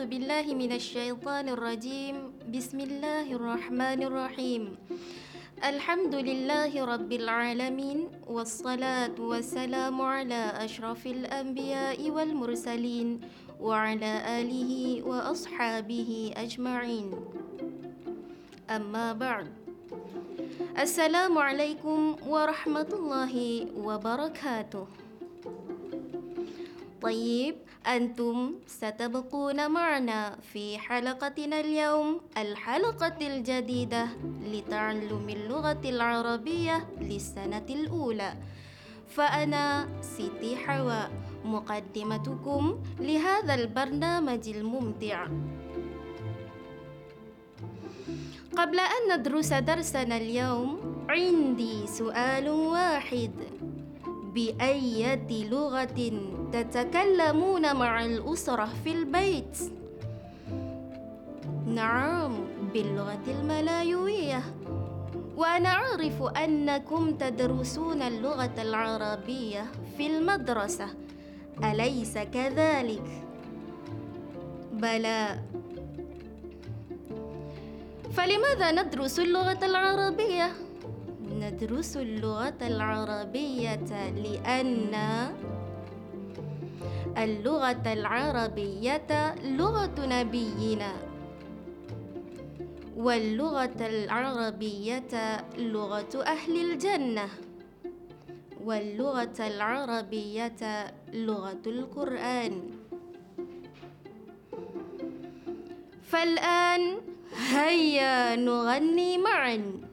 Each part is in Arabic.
أعوذ بالله من الشيطان الرجيم. بسم الله الرحمن الرحيم. الحمد لله رب العالمين والصلاة والسلام على أشرف الأنبياء والمرسلين وعلى آله وأصحابه أجمعين. أما بعد السلام عليكم ورحمة الله وبركاته. طيب أنتم ستبقون معنا في حلقتنا اليوم الحلقة الجديدة لتعلم اللغة العربية للسنة الأولى. فأنا سيتي حواء مقدمتكم لهذا البرنامج الممتع. قبل أن ندرس درسنا اليوم عندي سؤال واحد. بأية لغة تتكلمون مع الأسرة في البيت؟ نعم باللغة الملايوية وأنا أعرف أنكم تدرسون اللغة العربية في المدرسة أليس كذلك؟ بلى فلماذا ندرس اللغة العربية؟ ندرس اللغة العربية لأن اللغة العربية لغة نبينا. واللغة العربية لغة أهل الجنة. واللغة العربية لغة القرآن. فالآن هيا نغني معاً.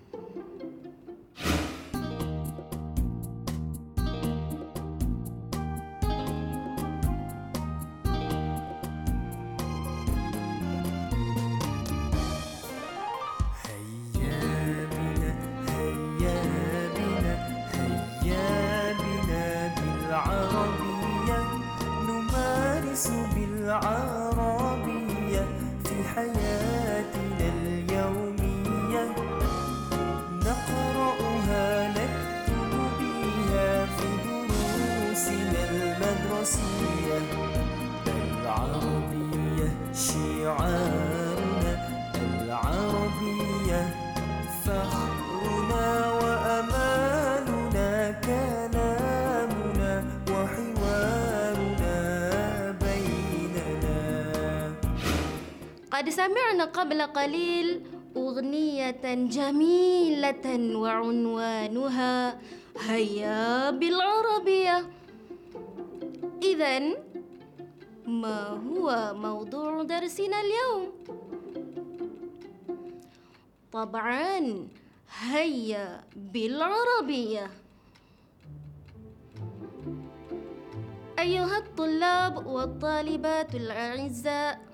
قد سمعنا قبل قليل أغنية جميلة وعنوانها هيا بالعربية إذا ما هو موضوع درسنا اليوم؟ طبعا هيا بالعربية أيها الطلاب والطالبات الأعزاء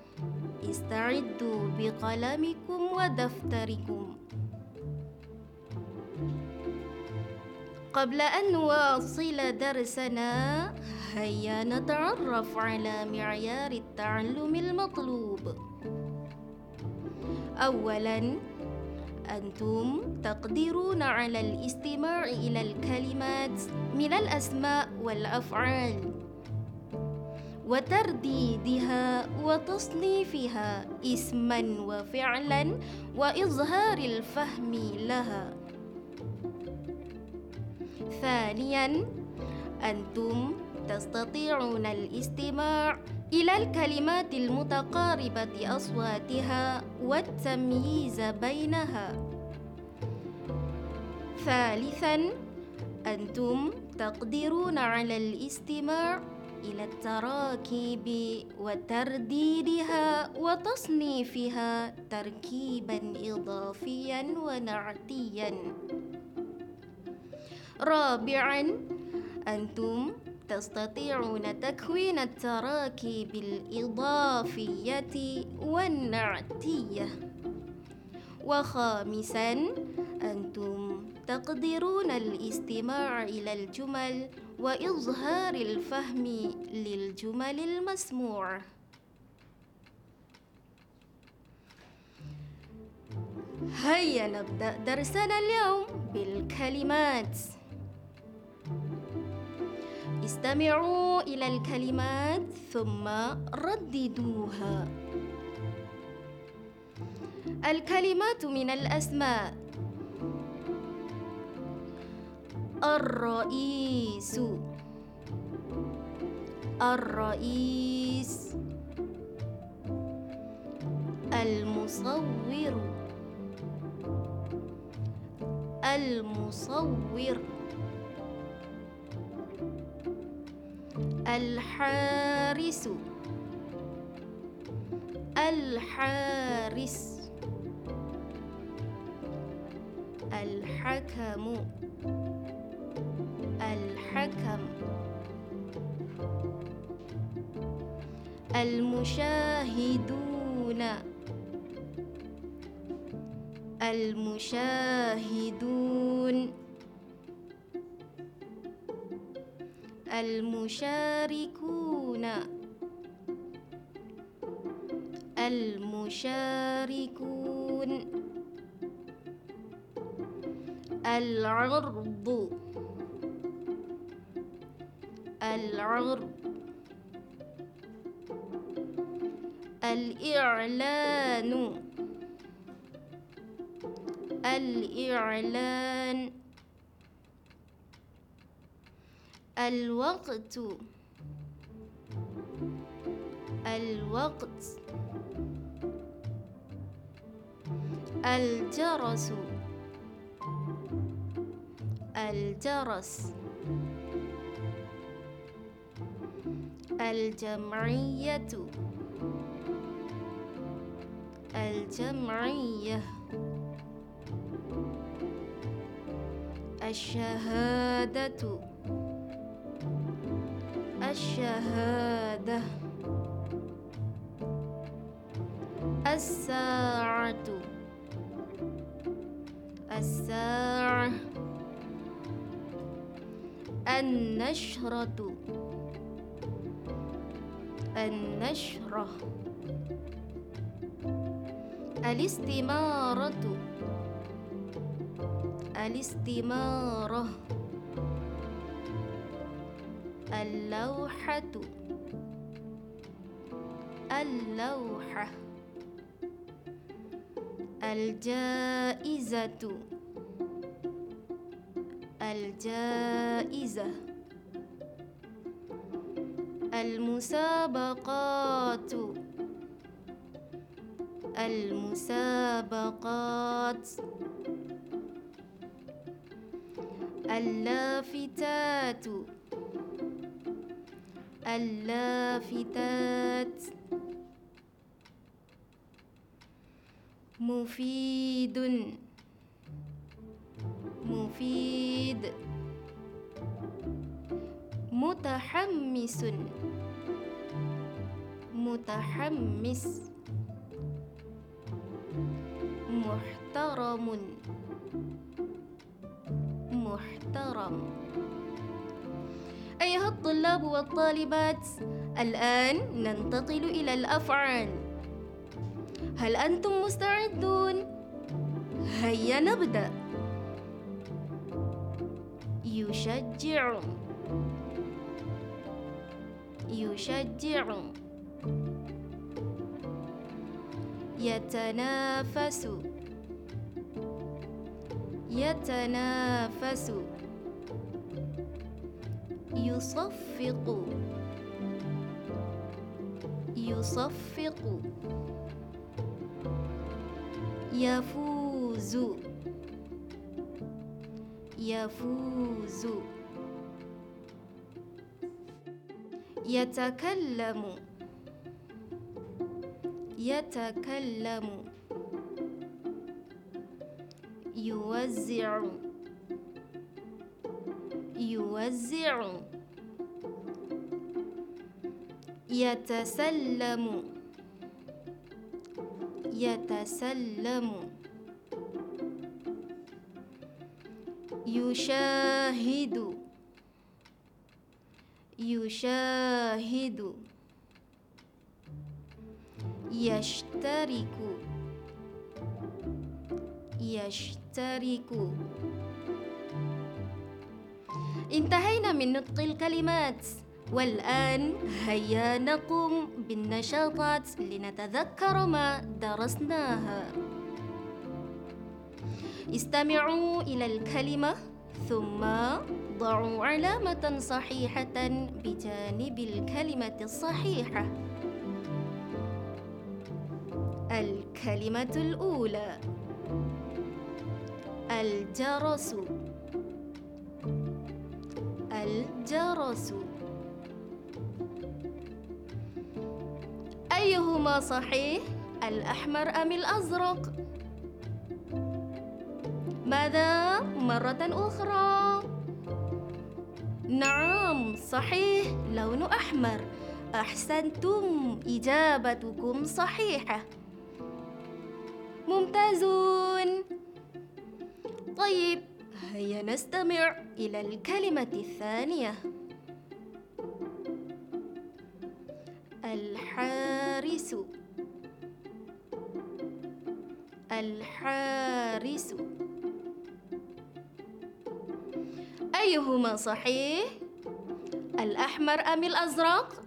استعدوا بقلمكم ودفتركم. قبل أن نواصل درسنا هيا نتعرف على معيار التعلم المطلوب. أولاً أنتم تقدرون على الاستماع إلى الكلمات من الأسماء والأفعال. وترديدها وتصنيفها اسما وفعلا وإظهار الفهم لها ثانيا أنتم تستطيعون الاستماع إلى الكلمات المتقاربة أصواتها والتمييز بينها. ثالثاً، أنتم تقدرون على الاستماع إلى التراكيب وترديدها وتصنيفها تركيباً إضافياً ونعتياً. رابعاً، أنتم تستطيعون تكوين التراكيب الإضافية والنعتية وخامسا أنتم تقدرون الاستماع إلى الجمل وإظهار الفهم للجمل المسموعة هيا نبدأ درسنا اليوم بالكلمات. استمعوا إلى الكلمات ثم رددوها. الكلمات من الأسماء. الرئيس. الرئيس. المصور. المصور. الحارس. الحارس. الحكم. الحكم المشاهدون. المشاهدون. المشاركون. المشاركون. العرض. العرض الإعلان. الإعلان. الوقت. الوقت. الجرس. الجرس. الجمعية. الجمعية. الشهادة. الشهادة. الساعة. الساعة. النشرة. النشرة. الاستمارة. الاستمارة. اللوحة. اللوحة. الجائزة. الجائزة. المسابقات. المسابقات. اللافتات. اللافتات. مفيد. مفيد. متحمس متحمس. محترم. محترم. أيها الطلاب والطالبات الآن ننتقل إلى الأفعال. هل أنتم مستعدون؟ هيا نبدأ. يشجع. يشجع. يتنافس. يتنافس. يصفق. يصفق. يفوز. يفوز. يتكلم. يتكلم. يوزع. يوزع. يتسلم. يتسلم. يشاهد. يشاهد. يشترك. يشترك. انتهينا من نطق الكلمات. والآن هيا نقوم بالنشاطات لنتذكر ما درسناها. استمعوا إلى الكلمة. ثم ضعوا علامة صحيحة بجانب الكلمة الصحيحة. الكلمة الأولى. الجرس. الجرس. أيهما صحيح الأحمر أم الأزرق؟ ماذا مرة أخرى؟ نعم صحيح لون أحمر. أحسنتم إجابتكم صحيحة. ممتازون. طيب هيا نستمع إلى الكلمة الثانية. الحارس. الحارس. أيهما صحيح؟ الأحمر أم الأزرق؟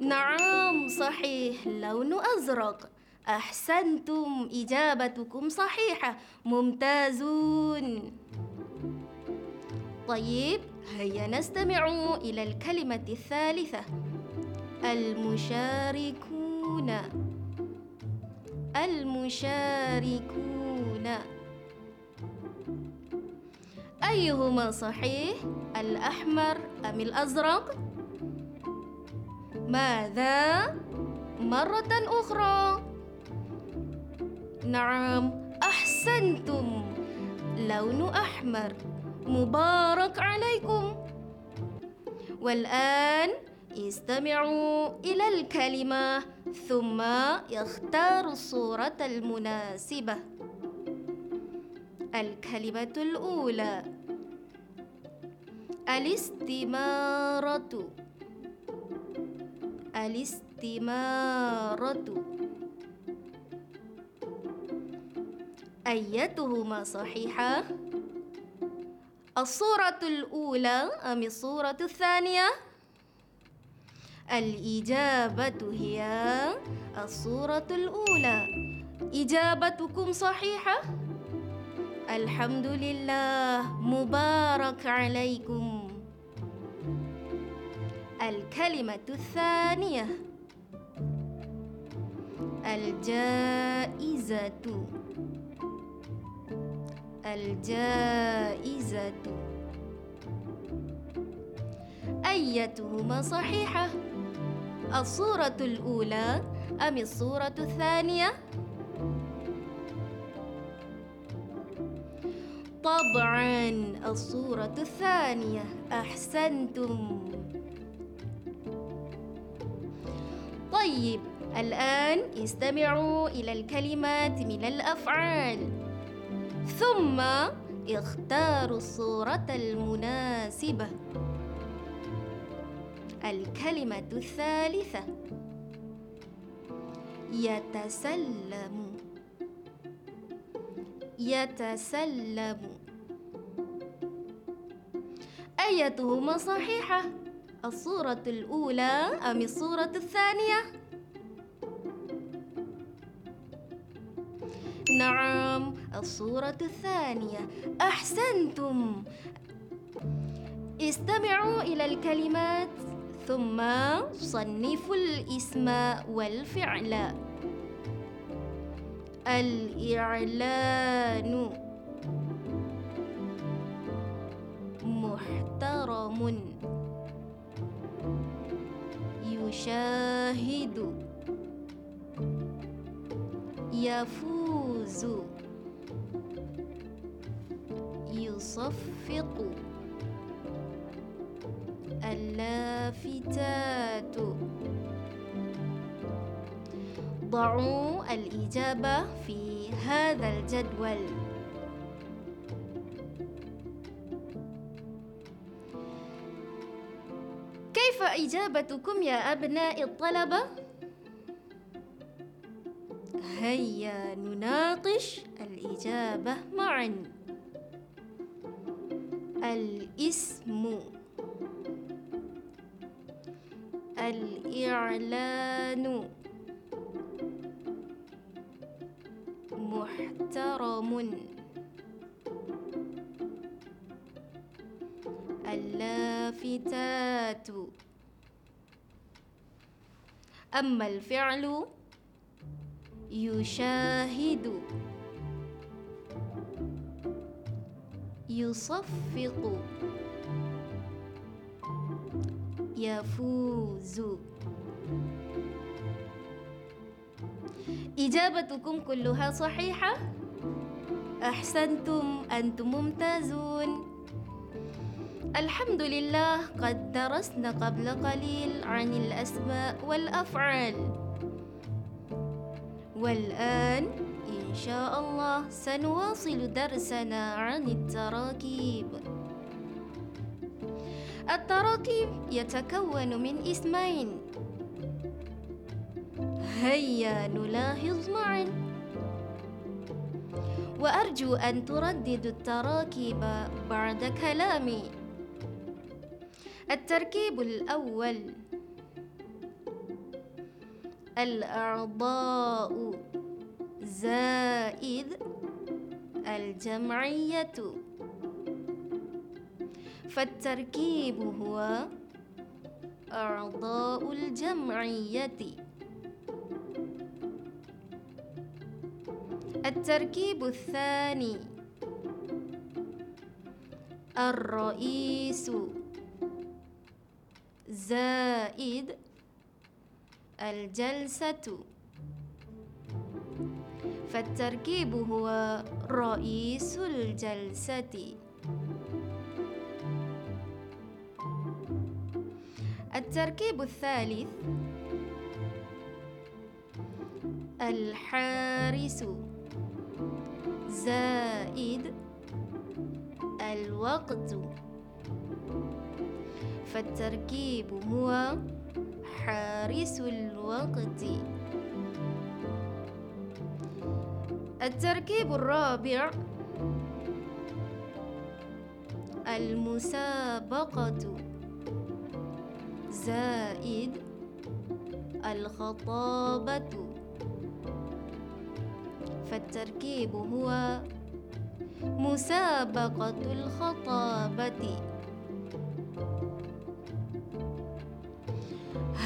نعم صحيح لون أزرق. أحسنتم إجابتكم صحيحة. ممتازون. طيب هيا نستمع إلى الكلمة الثالثة. المشاركون. المشاركون. أيهما صحيح؟ الأحمر أم الأزرق؟ ماذا؟ مرة أخرى. نعم أحسنتم. لون أحمر. مبارك عليكم. والآن استمعوا إلى الكلمة ثم اختاروا الصورة المناسبة. الكلمة الأولى. الاستمارة الاستمارة أيتهما صحيحة؟ الصورة الأولى أم الصورة الثانية؟ الإجابة هي الصورة الأولى إجابتكم صحيحة؟ الحمد لله مبارك عليكم الكلمة الثانية. الجائزة. الجائزة. أيتهما صحيحة؟ الصورة الأولى أم الصورة الثانية؟ طبعا الصورة الثانية. أحسنتم. طيب الآن استمعوا إلى الكلمات من الأفعال. ثم اختاروا الصورة المناسبة. الكلمة الثالثة. يتسلم. يتسلم. أيتهما صحيحة؟ الصورة الأولى أم الصورة الثانية؟ نعم الصورة الثانية. أحسنتم. استمعوا إلى الكلمات ثم صنفوا الاسم والفعل. الإعلان محترم. يشاهد يفوز يصفق اللافتات ضعوا الإجابة في هذا الجدول. كيف إجابتكم يا أبناء الطلبة؟ هيا نناقش الإجابة معا. الاسم. الإعلان. محترم. اللافتات. أما الفعل يشاهد يصفق يفوز. إجابتكم كلها صحيحة. أحسنتم أنتم ممتازون. الحمد لله قد درسنا قبل قليل عن الأسماء والأفعال. والآن إن شاء الله سنواصل درسنا عن التراكيب. التراكيب يتكون من اسمين. هيا نلاحظ معا. وأرجو أن ترددوا التراكيب بعد كلامي. التركيب الأول. الأعضاء زائد الجمعية. فالتركيب هو أعضاء الجمعية. التركيب الثاني الرئيس. زائد الجلسة. فالتركيب هو رئيس الجلسة. التركيب الثالث الحارس. زائد الوقت. فالتركيب هو حارس الوقت. التركيب الرابع المسابقة. زائد الخطابة. فالتركيب هو مسابقة الخطابة.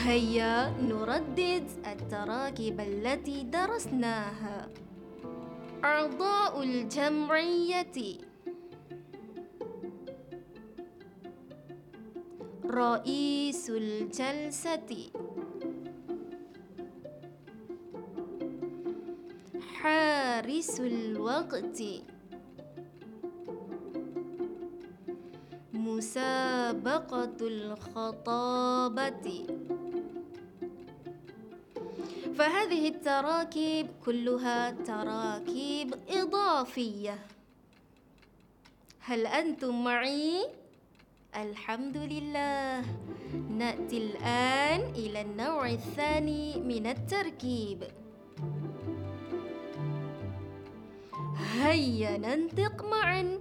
هيا نردد التراكيب التي درسناها. أعضاء الجمعية. رئيس الجلسة. حارس الوقت. مسابقة الخطابة. فهذه التراكيب كلها تراكيب إضافية. هل أنتم معي؟ الحمد لله. نأتي الآن إلى النوع الثاني من التركيب. هيا ننطق معا.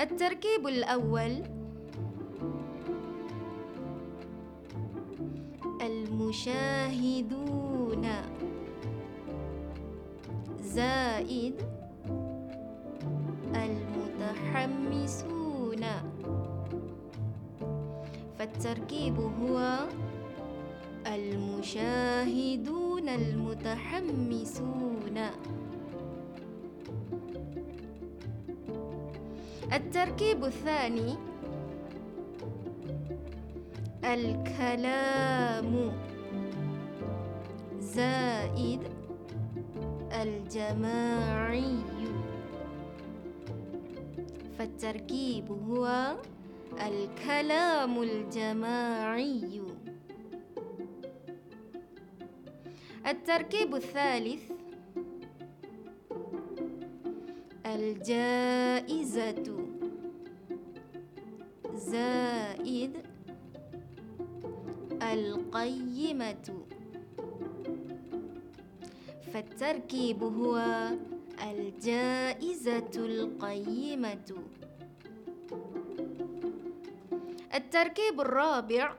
التركيب الأول المشاهدون. زائد المتحمسون. فالتركيب هو المشاهدون المتحمسون. التركيب الثاني الكلام. زائد الجماعي. فالتركيب هو الكلام الجماعي. التركيب الثالث الجائزة. زائد القيمة. فالتركيب هو الجائزة القيمة. التركيب الرابع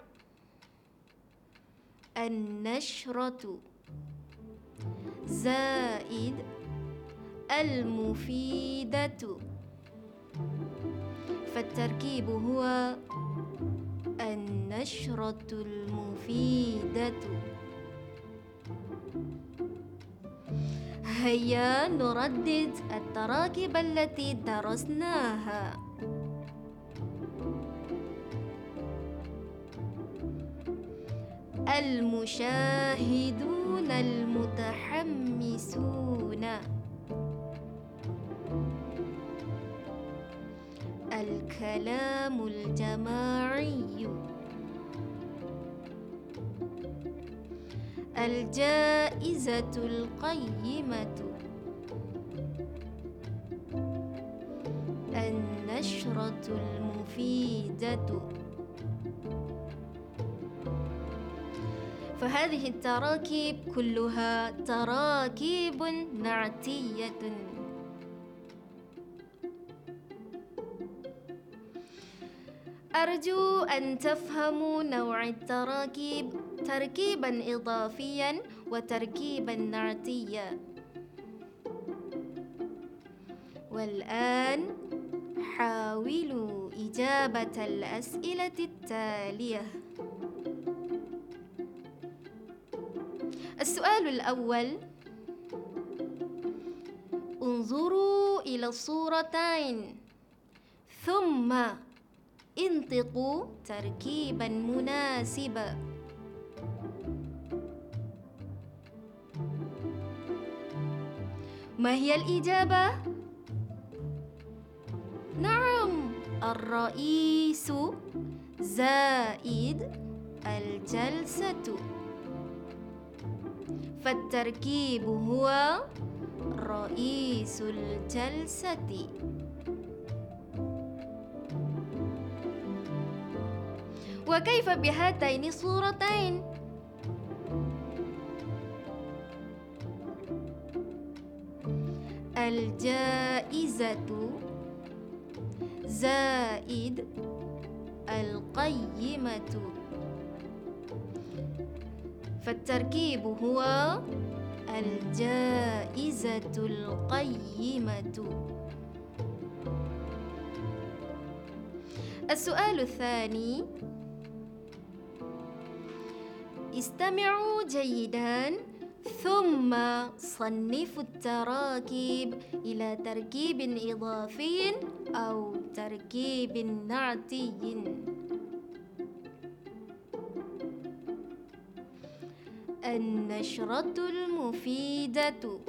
النشرة. زائد المفيدة. فالتركيب هو النشرة المفيدة. هيا نردد التراكيب التي درسناها. المشاهدون المتحمسون. الكلام الجماعي. الجائزة القيمة. النشرة المفيدة. فهذه التراكيب كلها تراكيب نعتية. أرجو أن تفهموا نوع التراكيب. تركيبا إضافيا وتركيبا نعتيا. والآن حاولوا إجابة الأسئلة التالية. السؤال الأول. انظروا إلى الصورتين ثم انطقوا تركيبا مناسبا. ما هي الإجابة؟ نعم الرئيس زائد الجلسة فالتركيب هو رئيس الجلسة وكيف بهاتين الصورتين؟ الجائزة زائد القيمة. فالتركيب هو الجائزة القيمة. السؤال الثاني. استمعوا جيدا. ثم صنفوا التراكيب إلى تركيب إضافي أو تركيب نعتي. النشرة المفيدة.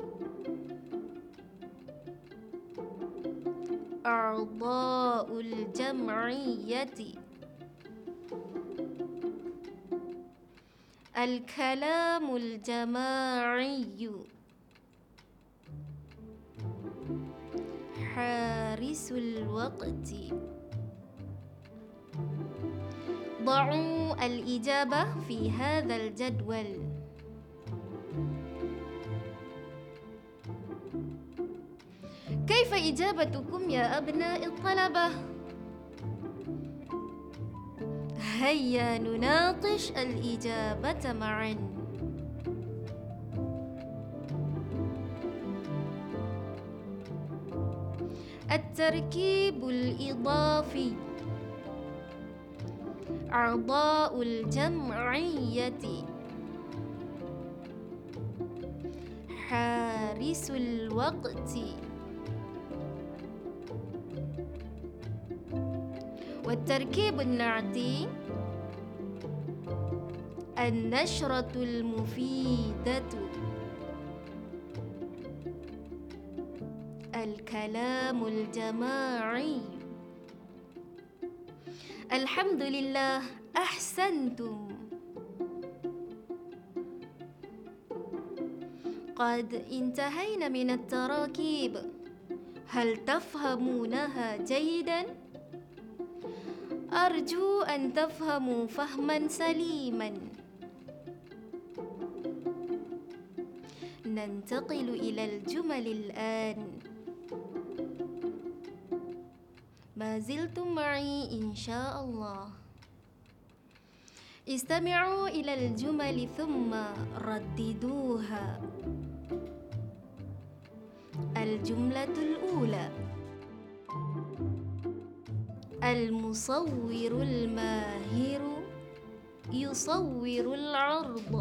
أعضاء الجمعية. الكلام الجماعي. حارس الوقت. ضعوا الإجابة في هذا الجدول. كيف إجابتكم يا أبناء الطلبة؟ هيا نناقش الإجابة معا. التركيب الإضافي. أعضاء الجمعية. حارس الوقت. والتركيب النعتي النشرة المفيدة. الكلام الجماعي. الحمد لله أحسنتم. قد انتهينا من التراكيب. هل تفهمونها جيدا؟ أرجو أن تفهموا فهما سليما. ننتقل إلى الجمل الآن. ما زلتم معي إن شاء الله. استمعوا إلى الجمل ثم رددوها. الجملة الأولى. المصور الماهر يصور العرض.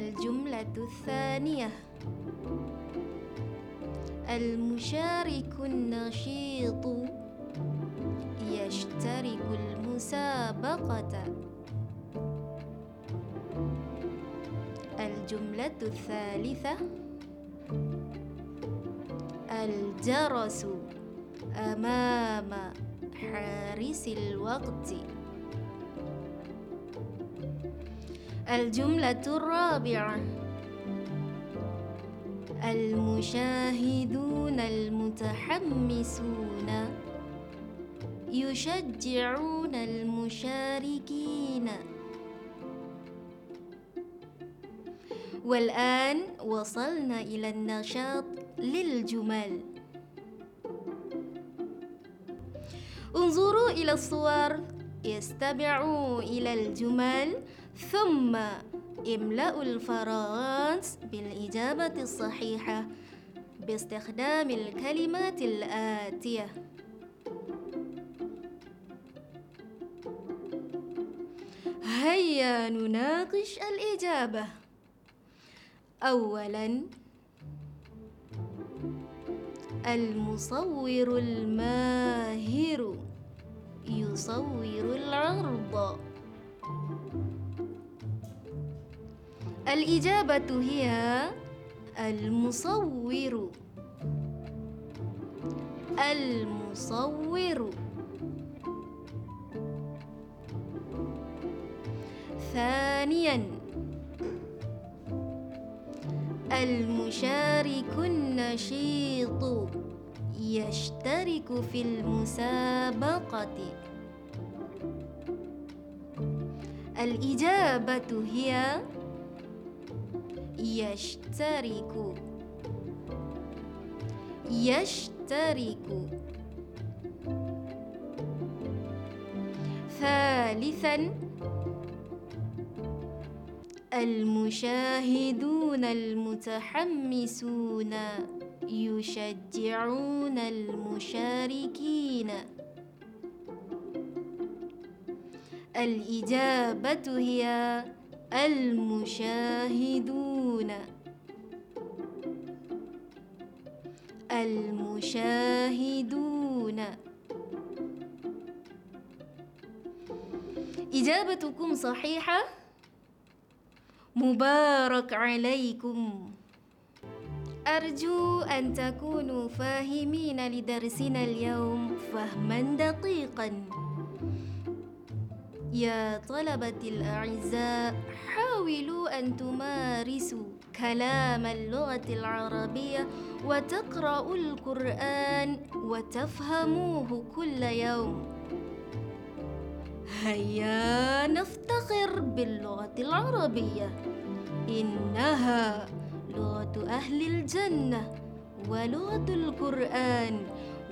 الجملة الثانية. المشارك النشيط يشترك المسابقة. الجملة الثالثة. الجرس أمام حارس الوقت. الجملة الرابعة. المشاهدون المتحمسون يشجعون المشاركين. والآن وصلنا إلى النشاط للجمل. انظروا إلى الصور. استمعوا إلى الجمل. ثم املأوا الفراغات بالإجابة الصحيحة باستخدام الكلمات الآتية. هيا نناقش الإجابة. أولاً المصور الماهر يصور العرض. الإجابة هي المصور. المصور. ثانياً المشارك النشيط يشترك في المسابقة. الإجابة هي يشترك يشترك ثالثا المشاهدون المتحمسون يشجعون المشاركين. الإجابة هي المشاهدون المشاهدون. إجابتكم صحيحة؟ مبارك عليكم. أرجو أن تكونوا فاهمين لدرسنا اليوم فهما دقيقا. يا طلبة الأعزاء حاولوا أن تمارسوا كلام اللغة العربية وتقرأوا القرآن وتفهموه كل يوم. هيا نفتخر باللغة العربية. إنها لغة أهل الجنة ولغة القرآن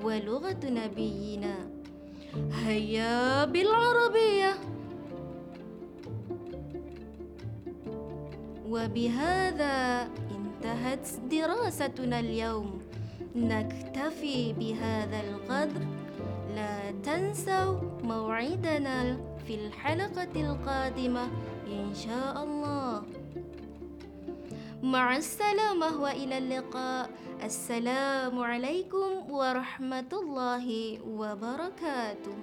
ولغة نبينا. هيا بالعربية. وبهذا انتهت دراستنا اليوم. نكتفي بهذا القدر. لا تنسوا موعدنا في الحلقة القادمة إن شاء الله. مع السلامة وإلى اللقاء. السلام عليكم ورحمة الله وبركاته.